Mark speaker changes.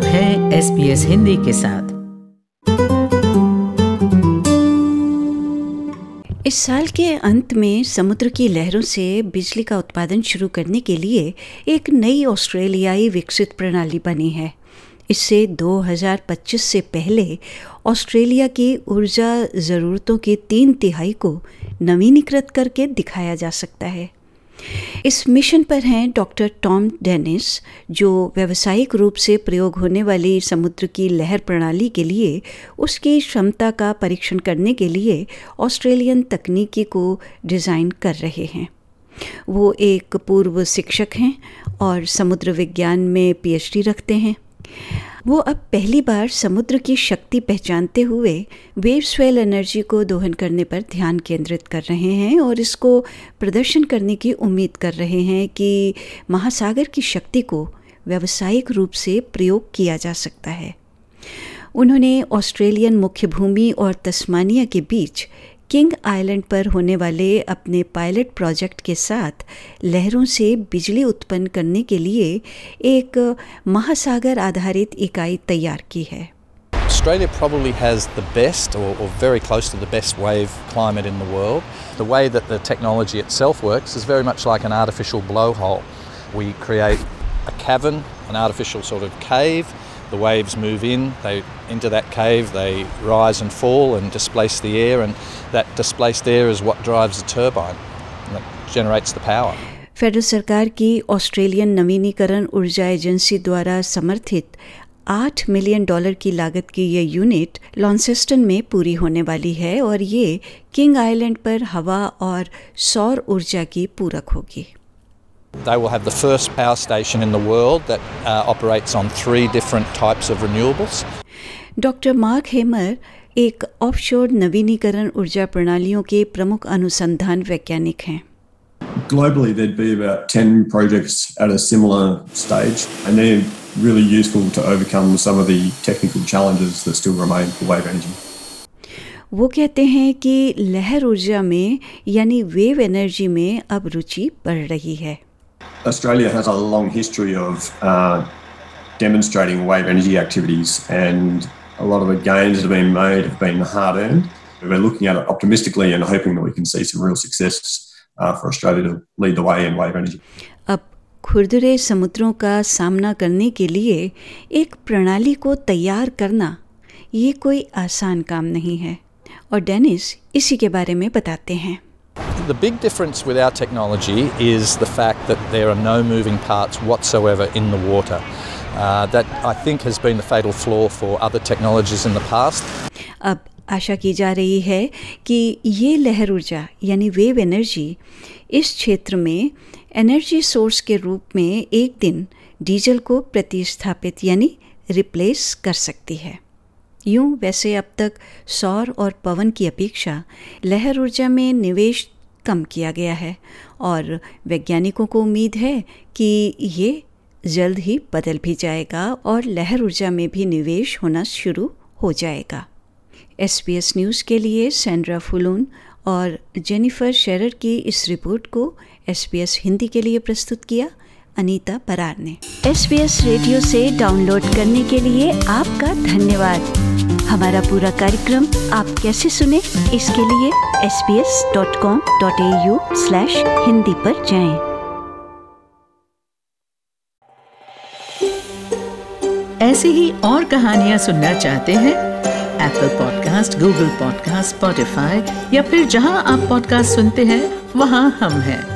Speaker 1: आप हैं S B S Hindi के साथ।
Speaker 2: इस साल के अंत में समुद्र की लहरों से बिजली का उत्पादन शुरू करने के लिए एक नई ऑस्ट्रेलियाई विकसित प्रणाली बनी है। इससे 2025 से पहले ऑस्ट्रेलिया की ऊर्जा ज़रूरतों के तीन तिहाई को नवीनीकृत करके दिखाया जा सकता है। इस मिशन पर हैं डॉक्टर टॉम डेनिस, जो व्यावसायिक रूप से प्रयोग होने वाली समुद्र की लहर प्रणाली के लिए, उसकी क्षमता का परीक्षण करने के लिए ऑस्ट्रेलियन तकनीकी को डिज़ाइन कर रहे हैं। वो एक पूर्व शिक्षक हैं और समुद्र विज्ञान में पीएचडी रखते हैं। वो अब पहली बार समुद्र की शक्ति पहचानते हुए वेव स्वेल एनर्जी को दोहन करने पर ध्यान केंद्रित कर रहे हैं और इसको प्रदर्शन करने की उम्मीद कर रहे हैं कि महासागर की शक्ति को व्यावसायिक रूप से प्रयोग किया जा सकता है। उन्होंने ऑस्ट्रेलियन मुख्य भूमि और तस्मानिया के बीच किंग आइलैंड पर होने वाले अपने पायलट प्रोजेक्ट के साथ लहरों से बिजली उत्पन्न करने के लिए एक महासागर आधारित इकाई तैयार की है
Speaker 3: Australia probably has the best, or, or, very close to the best, wave climate in the world. The way that the technology itself works is very much like an artificial blowhole. We create a cavern, an artificial sort of cave, the waves move in, they into that cave, they rise and fall and displace the air, and that displaced air is what drives the turbine and that generates the power.
Speaker 2: Federal सरकार की Australian नवीनीकरण ऊर्जा agency द्वारा समर्थित 8 million dollar की लागत की ये यूनिट लॉन्सेस्टन में पूरी होने वाली है और ये किंग आइलैंड पर हवा और सौर ऊर्जा की पूरक होगी
Speaker 3: They will have the first power station in the world that uh, operates on three different types of renewables.
Speaker 2: Doctor Mark Hemmer एक ऑफशोर नवीनीकरण ऊर्जा प्रणालियों के प्रमुख अनुसंधान वैज्ञानिक हैं
Speaker 4: Globally, there'd be about 10 projects at a similar stage, and they're really useful to overcome some of the technical challenges that still remain for wave energy.
Speaker 2: वो कहते हैं कि लहर ऊर्जा में यानी वेव एनर्जी में अब रुचि बढ़ रही है
Speaker 4: Australia has a long history of uh, demonstrating wave energy activities, and a lot of the gains that have been made have been hard earned. We're looking at it optimistically and hoping that we can see some real success uh, for Australia to lead the way in wave energy.
Speaker 2: अब खुरदरे समुद्रों का सामना करने के लिए एक प्रणाली को तैयार करना ये कोई आसान काम नहीं है और डेनिस इसी के बारे में बताते हैं
Speaker 3: The big difference with our technology is the fact that there are no moving parts whatsoever in the water. Uh, that I think has been the fatal flaw for other technologies in the past.
Speaker 2: अब आशा की जा रही है कि ये लहर ऊर्जा यानी वेव एनर्जी इस क्षेत्र में एनर्जी सोर्स के रूप में एक दिन डीजल को प्रतिस्थापित यानी रिप्लेस कर सकती है यूँ वैसे अब तक सौर और पवन की अपेक्षा लहर ऊर्जा में निवेश कम किया गया है और वैज्ञानिकों को उम्मीद है कि ये जल्द ही बदल भी जाएगा और लहर ऊर्जा में भी निवेश होना शुरू हो जाएगा। एसपीएस न्यूज़ के लिए सैंड्रा फुलून और जेनिफर शेरर की इस रिपोर्ट को एसपीएस हिंदी के लिए प्रस्तुत किया। अनीता परार ने। एस रेडियो से डाउनलोड करने के लिए आपका धन्यवाद। हमारा पूरा कार्यक्रम आप कैसे सुने, इसके लिए S B S dot com dot A U slash Hindi पर जाएँ।
Speaker 1: ऐसी ही और कहानियाँ सुनना चाहते हैं? Apple podcast Google podcast Spotify या फिर जहाँ आप पॉडकास्ट सुनते हैं, वहाँ हम हैं।